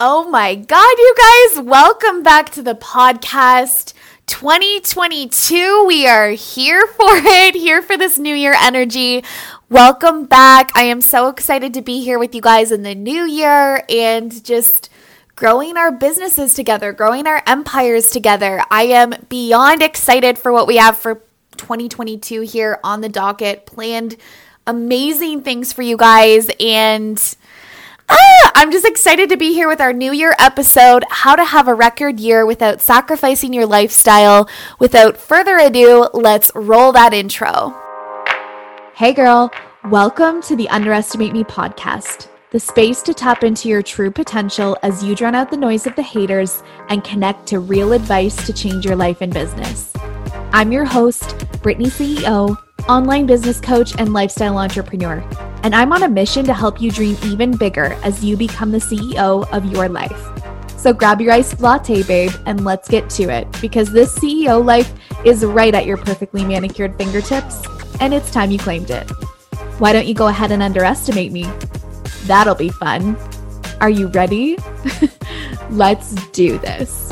Oh my God, you guys, welcome back to the podcast. 2022, we are here for it, here for this new year energy. Welcome back. I am so excited to be here with you guys in the new year and just growing our businesses together, growing our empires together. I am beyond excited for what we have for 2022 here on the docket. Planned amazing things for you guys and Ah, I'm just excited to be here with our New Year episode How to Have a Record Year Without Sacrificing Your Lifestyle. Without further ado, let's roll that intro. Hey, girl, welcome to the Underestimate Me podcast, the space to tap into your true potential as you drown out the noise of the haters and connect to real advice to change your life and business. I'm your host, Brittany CEO online business coach, and lifestyle entrepreneur. And I'm on a mission to help you dream even bigger as you become the CEO of your life. So grab your iced latte, babe, and let's get to it because this CEO life is right at your perfectly manicured fingertips, and it's time you claimed it. Why don't you go ahead and underestimate me? That'll be fun. Are you ready? let's do this.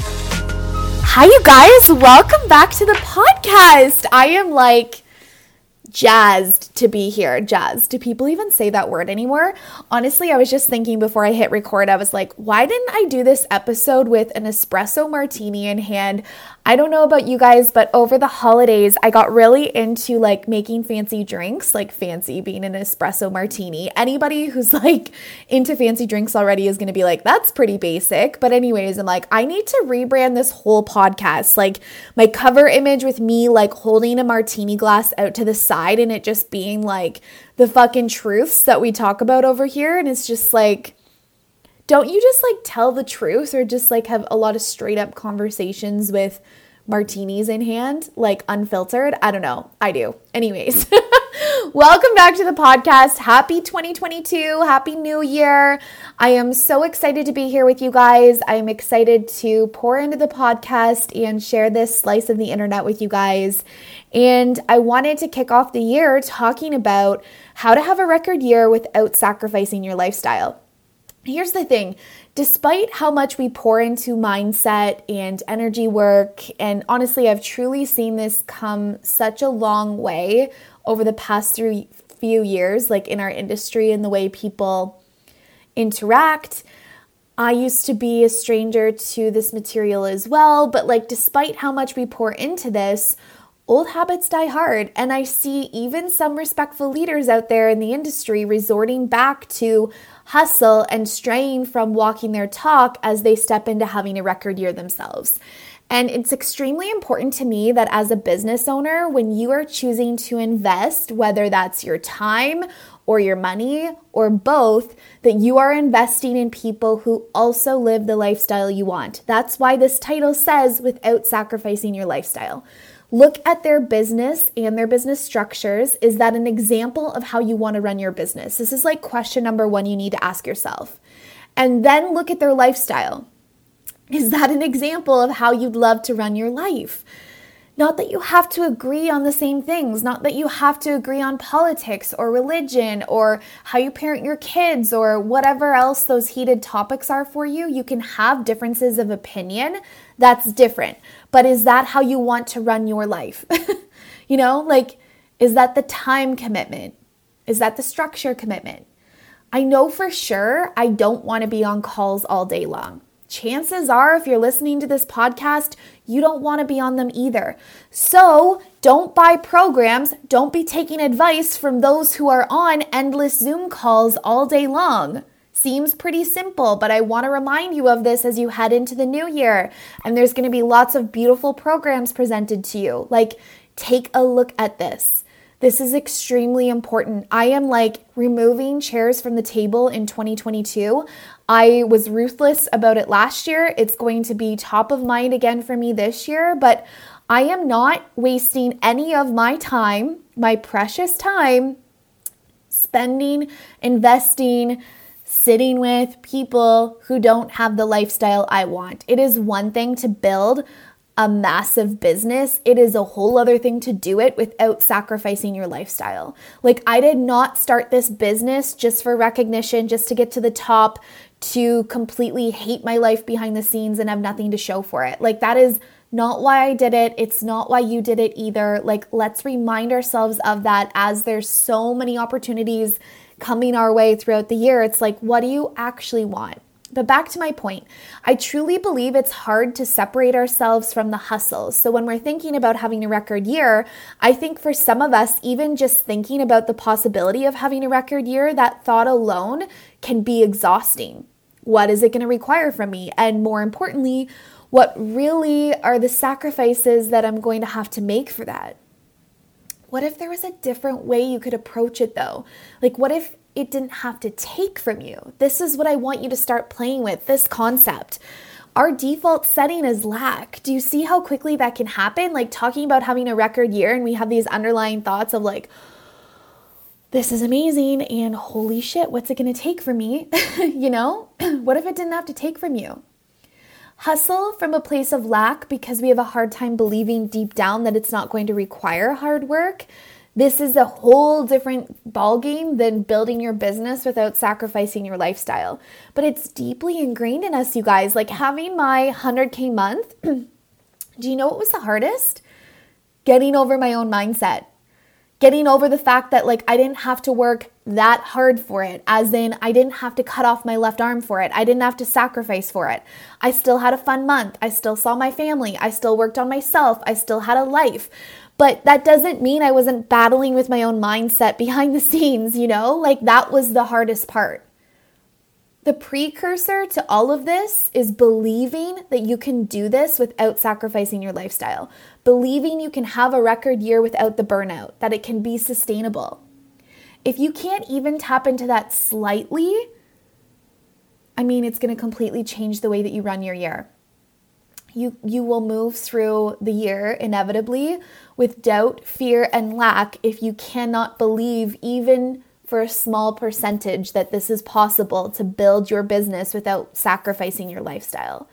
Hi, you guys. Welcome back to the podcast. I am like, jazzed to be here. Jazzed. Do people even say that word anymore? Honestly, I was just thinking before I hit record, I was like, why didn't I do this episode with an espresso martini in hand? I don't know about you guys, but over the holidays, I got really into like making fancy drinks, like fancy being an espresso martini. Anybody who's like into fancy drinks already is going to be like, that's pretty basic. But, anyways, I'm like, I need to rebrand this whole podcast. Like, my cover image with me like holding a martini glass out to the side and it just being like the fucking truths that we talk about over here. And it's just like, don't you just like tell the truth or just like have a lot of straight up conversations with martinis in hand, like unfiltered? I don't know. I do. Anyways, welcome back to the podcast. Happy 2022. Happy New Year. I am so excited to be here with you guys. I'm excited to pour into the podcast and share this slice of the internet with you guys. And I wanted to kick off the year talking about how to have a record year without sacrificing your lifestyle. Here's the thing despite how much we pour into mindset and energy work, and honestly, I've truly seen this come such a long way over the past few years, like in our industry and the way people interact. I used to be a stranger to this material as well, but like, despite how much we pour into this, old habits die hard. And I see even some respectful leaders out there in the industry resorting back to hustle and strain from walking their talk as they step into having a record year themselves. And it's extremely important to me that as a business owner, when you are choosing to invest, whether that's your time or your money or both, that you are investing in people who also live the lifestyle you want. That's why this title says without sacrificing your lifestyle. Look at their business and their business structures. Is that an example of how you want to run your business? This is like question number one you need to ask yourself. And then look at their lifestyle. Is that an example of how you'd love to run your life? Not that you have to agree on the same things, not that you have to agree on politics or religion or how you parent your kids or whatever else those heated topics are for you. You can have differences of opinion. That's different. But is that how you want to run your life? you know, like, is that the time commitment? Is that the structure commitment? I know for sure I don't want to be on calls all day long chances are, if you're listening to this podcast, you don't want to be on them either. So don't buy programs. Don't be taking advice from those who are on endless Zoom calls all day long. Seems pretty simple, but I want to remind you of this as you head into the new year. And there's going to be lots of beautiful programs presented to you. Like, take a look at this. This is extremely important. I am like removing chairs from the table in 2022. I was ruthless about it last year. It's going to be top of mind again for me this year, but I am not wasting any of my time, my precious time, spending, investing, sitting with people who don't have the lifestyle I want. It is one thing to build a massive business, it is a whole other thing to do it without sacrificing your lifestyle. Like, I did not start this business just for recognition, just to get to the top, to completely hate my life behind the scenes and have nothing to show for it. Like, that is not why I did it. It's not why you did it either. Like, let's remind ourselves of that as there's so many opportunities coming our way throughout the year. It's like, what do you actually want? But back to my point, I truly believe it's hard to separate ourselves from the hustle. So when we're thinking about having a record year, I think for some of us, even just thinking about the possibility of having a record year, that thought alone can be exhausting. What is it going to require from me? And more importantly, what really are the sacrifices that I'm going to have to make for that? What if there was a different way you could approach it though? Like, what if it didn't have to take from you? This is what I want you to start playing with this concept. Our default setting is lack. Do you see how quickly that can happen? Like, talking about having a record year, and we have these underlying thoughts of like, this is amazing, and holy shit, what's it gonna take from me? you know? what if it didn't have to take from you? Hustle from a place of lack because we have a hard time believing deep down that it's not going to require hard work. This is a whole different ballgame than building your business without sacrificing your lifestyle. But it's deeply ingrained in us, you guys. Like having my 100K month, do you know what was the hardest? Getting over my own mindset getting over the fact that like I didn't have to work that hard for it, as in I didn't have to cut off my left arm for it. I didn't have to sacrifice for it. I still had a fun month. I still saw my family. I still worked on myself. I still had a life. But that doesn't mean I wasn't battling with my own mindset behind the scenes, you know? Like that was the hardest part. The precursor to all of this is believing that you can do this without sacrificing your lifestyle, believing you can have a record year without the burnout, that it can be sustainable. If you can't even tap into that slightly, I mean, it's going to completely change the way that you run your year. You, you will move through the year inevitably with doubt, fear, and lack if you cannot believe even for a small percentage that this is possible to build your business without sacrificing your lifestyle.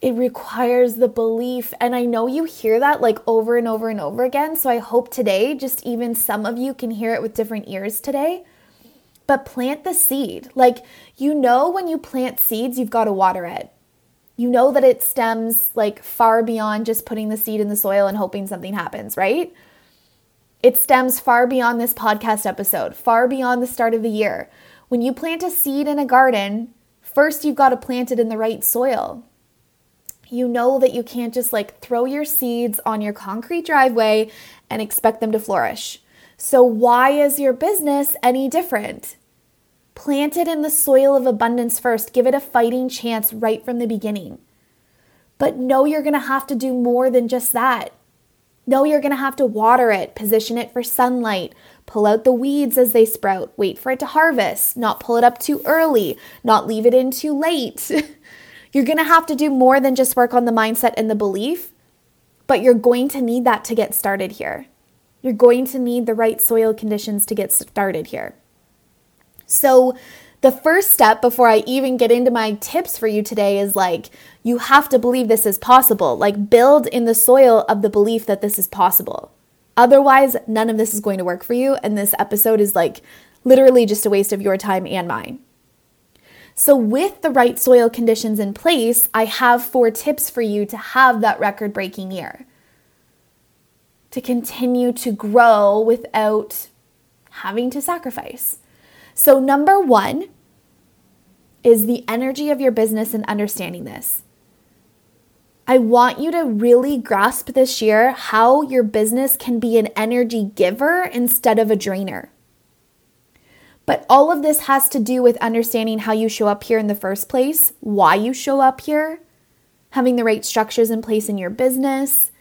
It requires the belief. And I know you hear that like over and over and over again. So I hope today, just even some of you can hear it with different ears today. But plant the seed. Like, you know, when you plant seeds, you've got to water it. You know that it stems like far beyond just putting the seed in the soil and hoping something happens, right? It stems far beyond this podcast episode, far beyond the start of the year. When you plant a seed in a garden, first you've got to plant it in the right soil. You know that you can't just like throw your seeds on your concrete driveway and expect them to flourish. So, why is your business any different? Plant it in the soil of abundance first. Give it a fighting chance right from the beginning. But know you're going to have to do more than just that. No, you're going to have to water it, position it for sunlight, pull out the weeds as they sprout, wait for it to harvest, not pull it up too early, not leave it in too late. you're going to have to do more than just work on the mindset and the belief, but you're going to need that to get started here. You're going to need the right soil conditions to get started here. So, the first step before I even get into my tips for you today is like, you have to believe this is possible. Like, build in the soil of the belief that this is possible. Otherwise, none of this is going to work for you. And this episode is like literally just a waste of your time and mine. So, with the right soil conditions in place, I have four tips for you to have that record breaking year. To continue to grow without having to sacrifice. So, number one is the energy of your business and understanding this. I want you to really grasp this year how your business can be an energy giver instead of a drainer. But all of this has to do with understanding how you show up here in the first place, why you show up here, having the right structures in place in your business,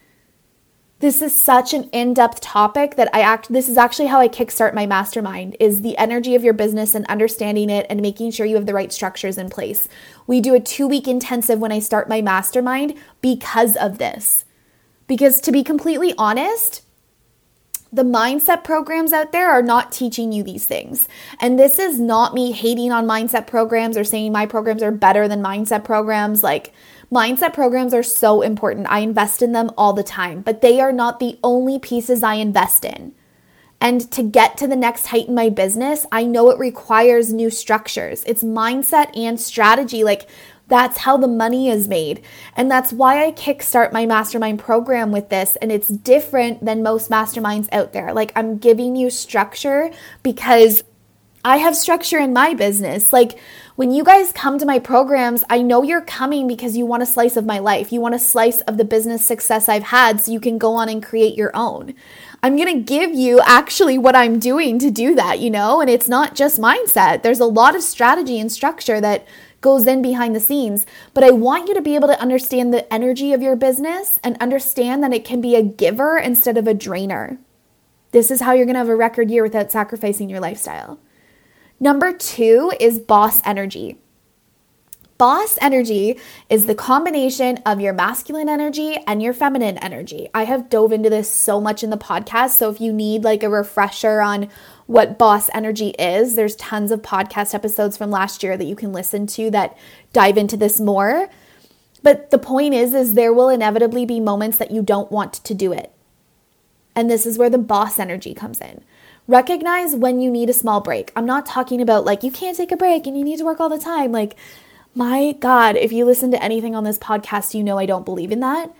this is such an in-depth topic that I act this is actually how I kickstart my mastermind is the energy of your business and understanding it and making sure you have the right structures in place. We do a 2-week intensive when I start my mastermind because of this. Because to be completely honest, the mindset programs out there are not teaching you these things. And this is not me hating on mindset programs or saying my programs are better than mindset programs like Mindset programs are so important. I invest in them all the time, but they are not the only pieces I invest in. And to get to the next height in my business, I know it requires new structures. It's mindset and strategy. Like, that's how the money is made. And that's why I kickstart my mastermind program with this. And it's different than most masterminds out there. Like, I'm giving you structure because I have structure in my business. Like, when you guys come to my programs, I know you're coming because you want a slice of my life. You want a slice of the business success I've had so you can go on and create your own. I'm going to give you actually what I'm doing to do that, you know? And it's not just mindset. There's a lot of strategy and structure that goes in behind the scenes. But I want you to be able to understand the energy of your business and understand that it can be a giver instead of a drainer. This is how you're going to have a record year without sacrificing your lifestyle. Number two is boss energy. Boss energy is the combination of your masculine energy and your feminine energy. I have dove into this so much in the podcast. So if you need like a refresher on what boss energy is, there's tons of podcast episodes from last year that you can listen to that dive into this more. But the point is is there will inevitably be moments that you don't want to do it. And this is where the boss energy comes in. Recognize when you need a small break. I'm not talking about like you can't take a break and you need to work all the time. Like, my God, if you listen to anything on this podcast, you know I don't believe in that.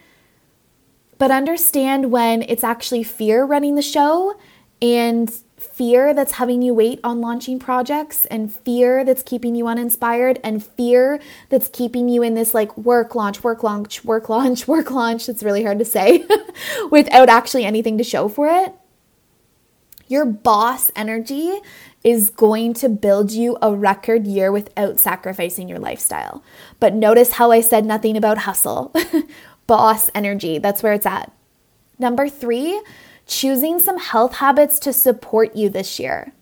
But understand when it's actually fear running the show and fear that's having you wait on launching projects and fear that's keeping you uninspired and fear that's keeping you in this like work launch, work launch, work launch, work launch. It's really hard to say without actually anything to show for it. Your boss energy is going to build you a record year without sacrificing your lifestyle. But notice how I said nothing about hustle. boss energy, that's where it's at. Number three, choosing some health habits to support you this year.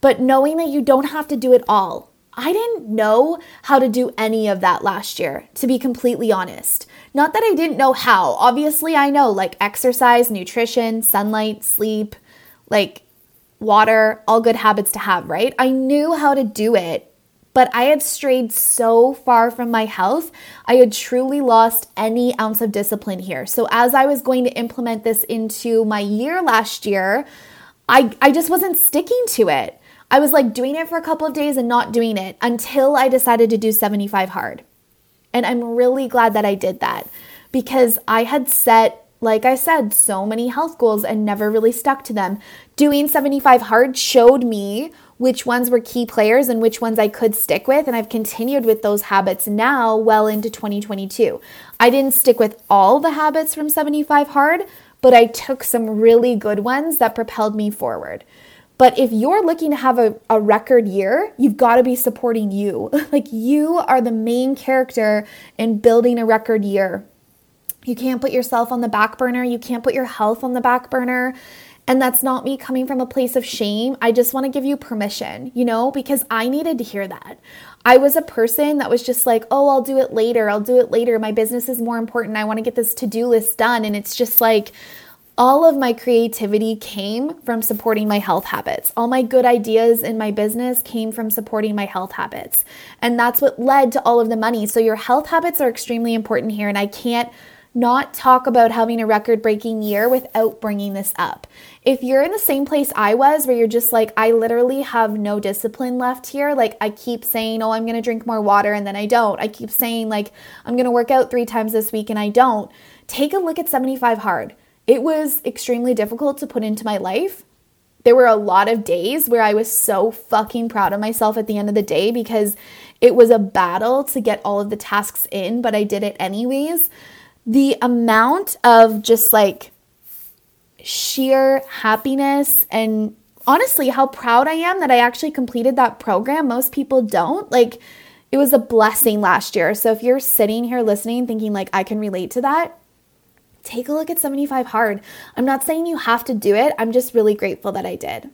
But knowing that you don't have to do it all. I didn't know how to do any of that last year, to be completely honest. Not that I didn't know how. Obviously, I know like exercise, nutrition, sunlight, sleep, like water, all good habits to have, right? I knew how to do it, but I had strayed so far from my health. I had truly lost any ounce of discipline here. So, as I was going to implement this into my year last year, I, I just wasn't sticking to it. I was like doing it for a couple of days and not doing it until I decided to do 75 hard. And I'm really glad that I did that because I had set like I said, so many health goals and never really stuck to them. Doing 75 hard showed me which ones were key players and which ones I could stick with. And I've continued with those habits now well into 2022. I didn't stick with all the habits from 75 hard, but I took some really good ones that propelled me forward. But if you're looking to have a, a record year, you've got to be supporting you. like you are the main character in building a record year you can't put yourself on the back burner. You can't put your health on the back burner. And that's not me coming from a place of shame. I just want to give you permission, you know, because I needed to hear that. I was a person that was just like, oh, I'll do it later. I'll do it later. My business is more important. I want to get this to do list done. And it's just like, all of my creativity came from supporting my health habits. All my good ideas in my business came from supporting my health habits. And that's what led to all of the money. So, your health habits are extremely important here. And I can't not talk about having a record breaking year without bringing this up. If you're in the same place I was, where you're just like, I literally have no discipline left here, like I keep saying, oh, I'm gonna drink more water and then I don't. I keep saying, like, I'm gonna work out three times this week and I don't. Take a look at 75 Hard. It was extremely difficult to put into my life. There were a lot of days where I was so fucking proud of myself at the end of the day because it was a battle to get all of the tasks in, but I did it anyways the amount of just like sheer happiness and honestly how proud I am that I actually completed that program. Most people don't. Like it was a blessing last year. So if you're sitting here listening thinking like I can relate to that, take a look at 75 hard. I'm not saying you have to do it. I'm just really grateful that I did.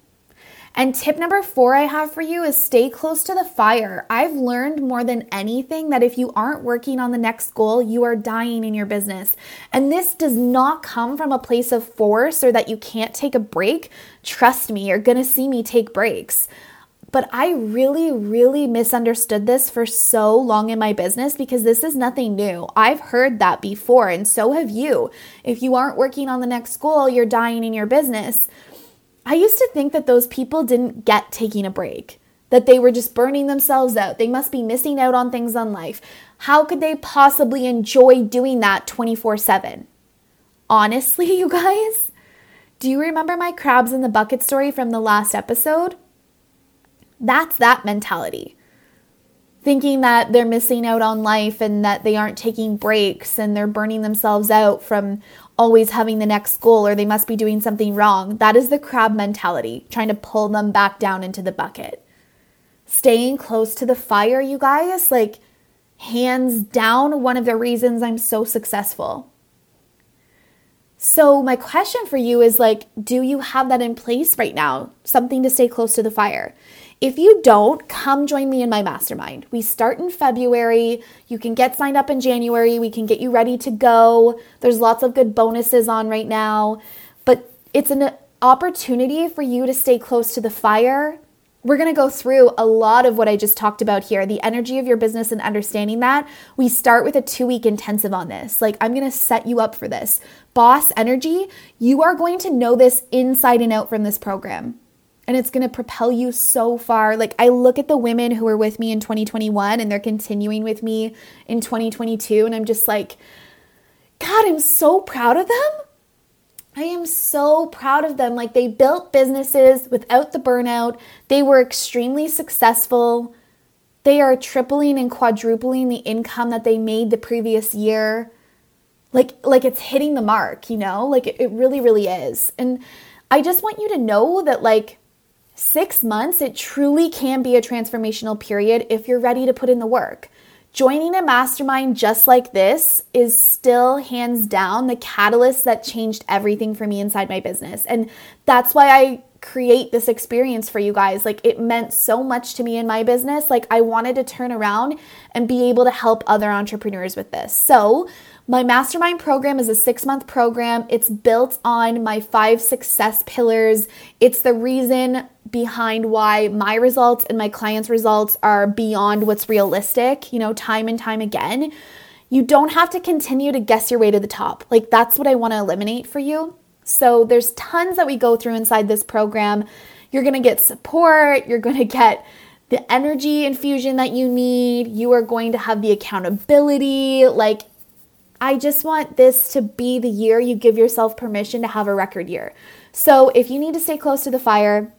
And tip number four I have for you is stay close to the fire. I've learned more than anything that if you aren't working on the next goal, you are dying in your business. And this does not come from a place of force or that you can't take a break. Trust me, you're gonna see me take breaks. But I really, really misunderstood this for so long in my business because this is nothing new. I've heard that before, and so have you. If you aren't working on the next goal, you're dying in your business. I used to think that those people didn't get taking a break, that they were just burning themselves out. They must be missing out on things in life. How could they possibly enjoy doing that 24 7? Honestly, you guys, do you remember my crabs in the bucket story from the last episode? That's that mentality. Thinking that they're missing out on life and that they aren't taking breaks and they're burning themselves out from always having the next goal or they must be doing something wrong. That is the crab mentality, trying to pull them back down into the bucket. Staying close to the fire, you guys, like hands down, one of the reasons I'm so successful. So, my question for you is like, do you have that in place right now? Something to stay close to the fire. If you don't, come join me in my mastermind. We start in February. You can get signed up in January. We can get you ready to go. There's lots of good bonuses on right now. But it's an opportunity for you to stay close to the fire. We're going to go through a lot of what I just talked about here the energy of your business and understanding that. We start with a two week intensive on this. Like, I'm going to set you up for this. Boss energy, you are going to know this inside and out from this program and it's going to propel you so far. Like I look at the women who were with me in 2021 and they're continuing with me in 2022 and I'm just like God, I'm so proud of them. I am so proud of them. Like they built businesses without the burnout. They were extremely successful. They are tripling and quadrupling the income that they made the previous year. Like like it's hitting the mark, you know? Like it, it really really is. And I just want you to know that like Six months, it truly can be a transformational period if you're ready to put in the work. Joining a mastermind just like this is still hands down the catalyst that changed everything for me inside my business. And that's why I create this experience for you guys. Like it meant so much to me in my business. Like I wanted to turn around and be able to help other entrepreneurs with this. So, my mastermind program is a six month program. It's built on my five success pillars. It's the reason behind why my results and my clients' results are beyond what's realistic, you know, time and time again. You don't have to continue to guess your way to the top. Like, that's what I want to eliminate for you. So, there's tons that we go through inside this program. You're going to get support, you're going to get the energy infusion that you need, you are going to have the accountability. Like, I just want this to be the year you give yourself permission to have a record year. So, if you need to stay close to the fire,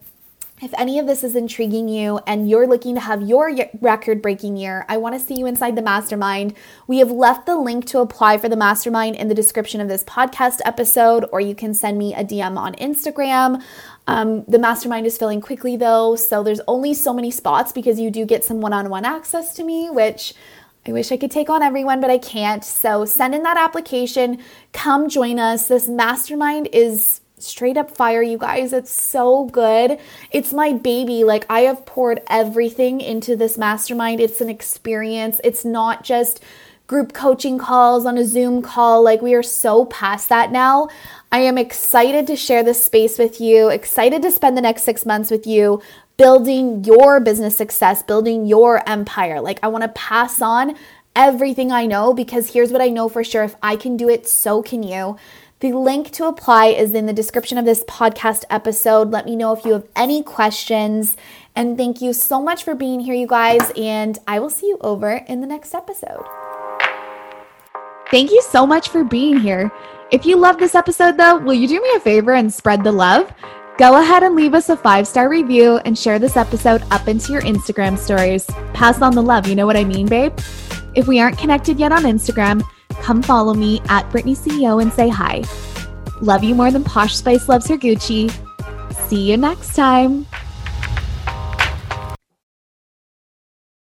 if any of this is intriguing you and you're looking to have your record breaking year, I want to see you inside the mastermind. We have left the link to apply for the mastermind in the description of this podcast episode, or you can send me a DM on Instagram. Um, the mastermind is filling quickly though, so there's only so many spots because you do get some one on one access to me, which I wish I could take on everyone, but I can't. So send in that application. Come join us. This mastermind is straight up fire, you guys. It's so good. It's my baby. Like, I have poured everything into this mastermind. It's an experience. It's not just group coaching calls on a Zoom call. Like, we are so past that now. I am excited to share this space with you, excited to spend the next six months with you, building your business success, building your empire. Like, I want to pass on everything I know because here's what I know for sure if I can do it, so can you. The link to apply is in the description of this podcast episode. Let me know if you have any questions. And thank you so much for being here, you guys. And I will see you over in the next episode. Thank you so much for being here. If you love this episode, though, will you do me a favor and spread the love? Go ahead and leave us a five star review and share this episode up into your Instagram stories. Pass on the love, you know what I mean, babe? If we aren't connected yet on Instagram, come follow me at Brittany CEO and say hi. Love you more than Posh Spice loves her Gucci. See you next time.